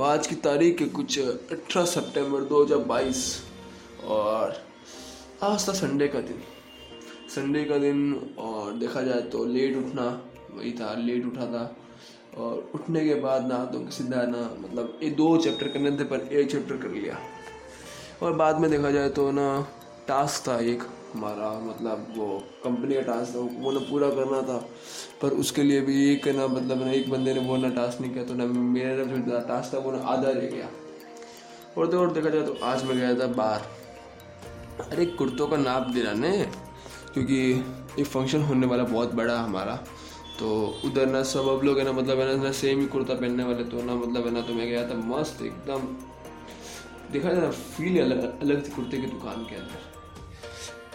आज की तारीख है कुछ अठारह सितंबर 2022 और आज था संडे का दिन। संडे का दिन और देखा जाए तो लेट उठना, वही था, लेट उठा था। और उठने के बाद ना तो सीधा ना मतलब ये दो चैप्टर करने थे पर एक चैप्टर कर लिया। और बाद में देखा जाए तो ना टास्क था एक हमारा मतलब वो कंपनी का टास्क था, वो ना पूरा करना था, पर उसके लिए भी एक ना मतलब ना एक बंदे ने वो ना टास्क नहीं किया तो ना मेरा जो टास्क था वो ना आधा रह गया। और तो और देखा जाए तो आज मैं गया था बाहर। अरे कुर्तों का नाप देना ने, क्योंकि एक फ़ंक्शन होने वाला बहुत बड़ा हमारा तो उधर ना सब अब लोग है ना मतलब है ना सेम ही कुर्ता पहनने वाले तो ना मतलब है ना तो मैं गया था मस्त एकदम। देखा जाए ना फील अलग अलग थी कुर्ते की दुकान के अंदर।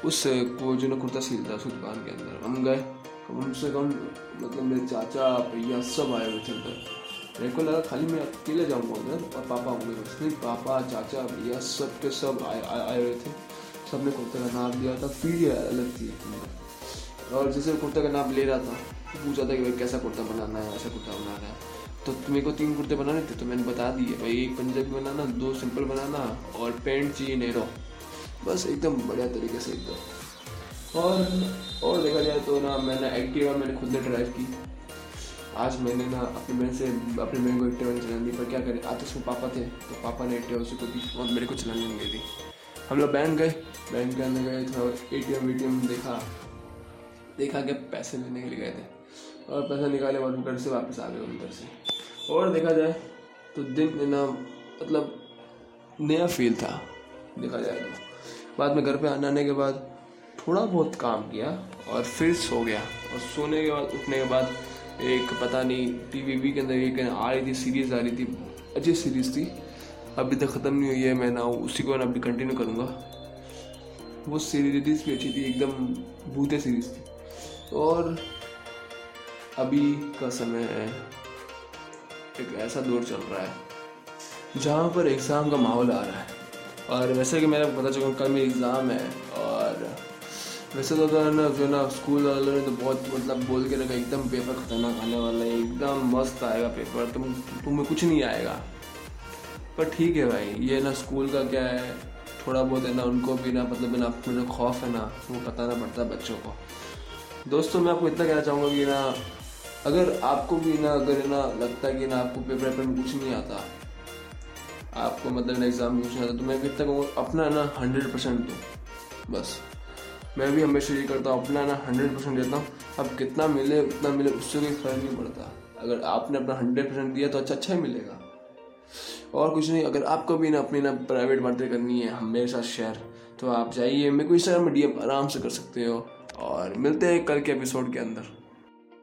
उस को जो ना कुर्ता सिलता उस दुकान के अंदर। हम गए कम से कम मतलब मेरे चाचा, भैया सब आए हुए थे उधर मेरे को लगा खाली मैं अकेले जाऊँगा उधर, और पापा होंगे बस। नहीं, पापा, चाचा, भैया सब के सब आए आए हुए थे। सबने कुर्ते का नाप दिया था फील अलग थी। और जैसे कुर्ते का नाप ले रहा था पूछा था कि भाई कैसा कुर्ता बनाना है, ऐसा कुर्ता बनाना है। तो मेरे को तीन कुर्ते बनाने थे तो मैंने बता दिए, भाई एक पंजाबी बनाना, दो सिंपल बनाना, और पैंट चाहिए नेरो। बस एकदम बढ़िया तरीके से एकदम। और और देखा जाए तो ना, मैंने एक्टिवा मैंने खुद ने ड्राइव की। आज मैंने ना अपनी बहन से, अपनी बहन को एक्टिवा नहीं चलानी पर क्या करें, आज तो उसमें पापा थे तो पापा ने एक्टिवा उसी को दी और मेरे को चलाने नहीं थी हम लोग बैंक गए बैंक के अंदर गए, थोड़ा A T M V T M देखा। देखा कि पैसे लेने के लिए गए थे। और पैसा निकाले, बाद घर से वापस आ गए उधर से। और देखा जाए तो दिन ना मतलब नया फील था, देखा जाए तो। बाद में घर पे आने आने के बाद थोड़ा बहुत काम किया और फिर सो गया। और सोने के बाद, उठने के बाद एक पता नहीं टी वी के अंदर एक आ रही थी सीरीज़ आ रही थी अच्छी सीरीज़ थी। अभी तक ख़त्म नहीं हुई है, मैं ना उसी को ना अभी कंटिन्यू करूँगा। वो सीरीज़ भी अच्छी थी, एकदम भूते सीरीज़ थी। और अभी का समय है, एक ऐसा दौर चल रहा है, जहाँ पर एग्ज़ाम का माहौल आ रहा है। और वैसे कि मेरा पता चला कल मेरी एग्ज़ाम है और वैसे तो, ना जो ना स्कूल वालों ने तो बहुत मतलब बोल के रखा एकदम पेपर खतरनाक आने वाला है एकदम मस्त आएगा पेपर तुम तुम्हें कुछ नहीं आएगा। पर ठीक है भाई ये ना स्कूल का क्या है थोड़ा बहुत है ना उनको भी ना मतलब ना अपने जो खौफ है ना वो बताना पड़ता है बच्चों को। दोस्तों मैं आपको इतना कहना चाहूँगा कि ना अगर आपको भी ना अगर ना लगता है कि ना आपको पेपर पेपर में कुछ नहीं आता आपको मतलब एग्ज़ाम पूछना था तो मैं भी इतना कहूँगा अपना ना हंड्रेड परसेंट दो। बस। मैं भी हमेशा ये करता हूँ, अपना ना हंड्रेड परसेंट देता हूँ। अब कितना मिले, उतना मिले, उससे कोई फ़र्क नहीं पड़ता। अगर आपने अपना हंड्रेड परसेंट दिया तो अच्छा अच्छा ही मिलेगा। और कुछ नहीं, अगर आपको भी ना अपनी ना प्राइवेट बातें करनी है मेरे साथ शेयर तो आप जाइए, मेरे को इंस्टाग्राम में डी आराम से कर सकते हो। और मिलते हैं कल के एपिसोड के अंदर।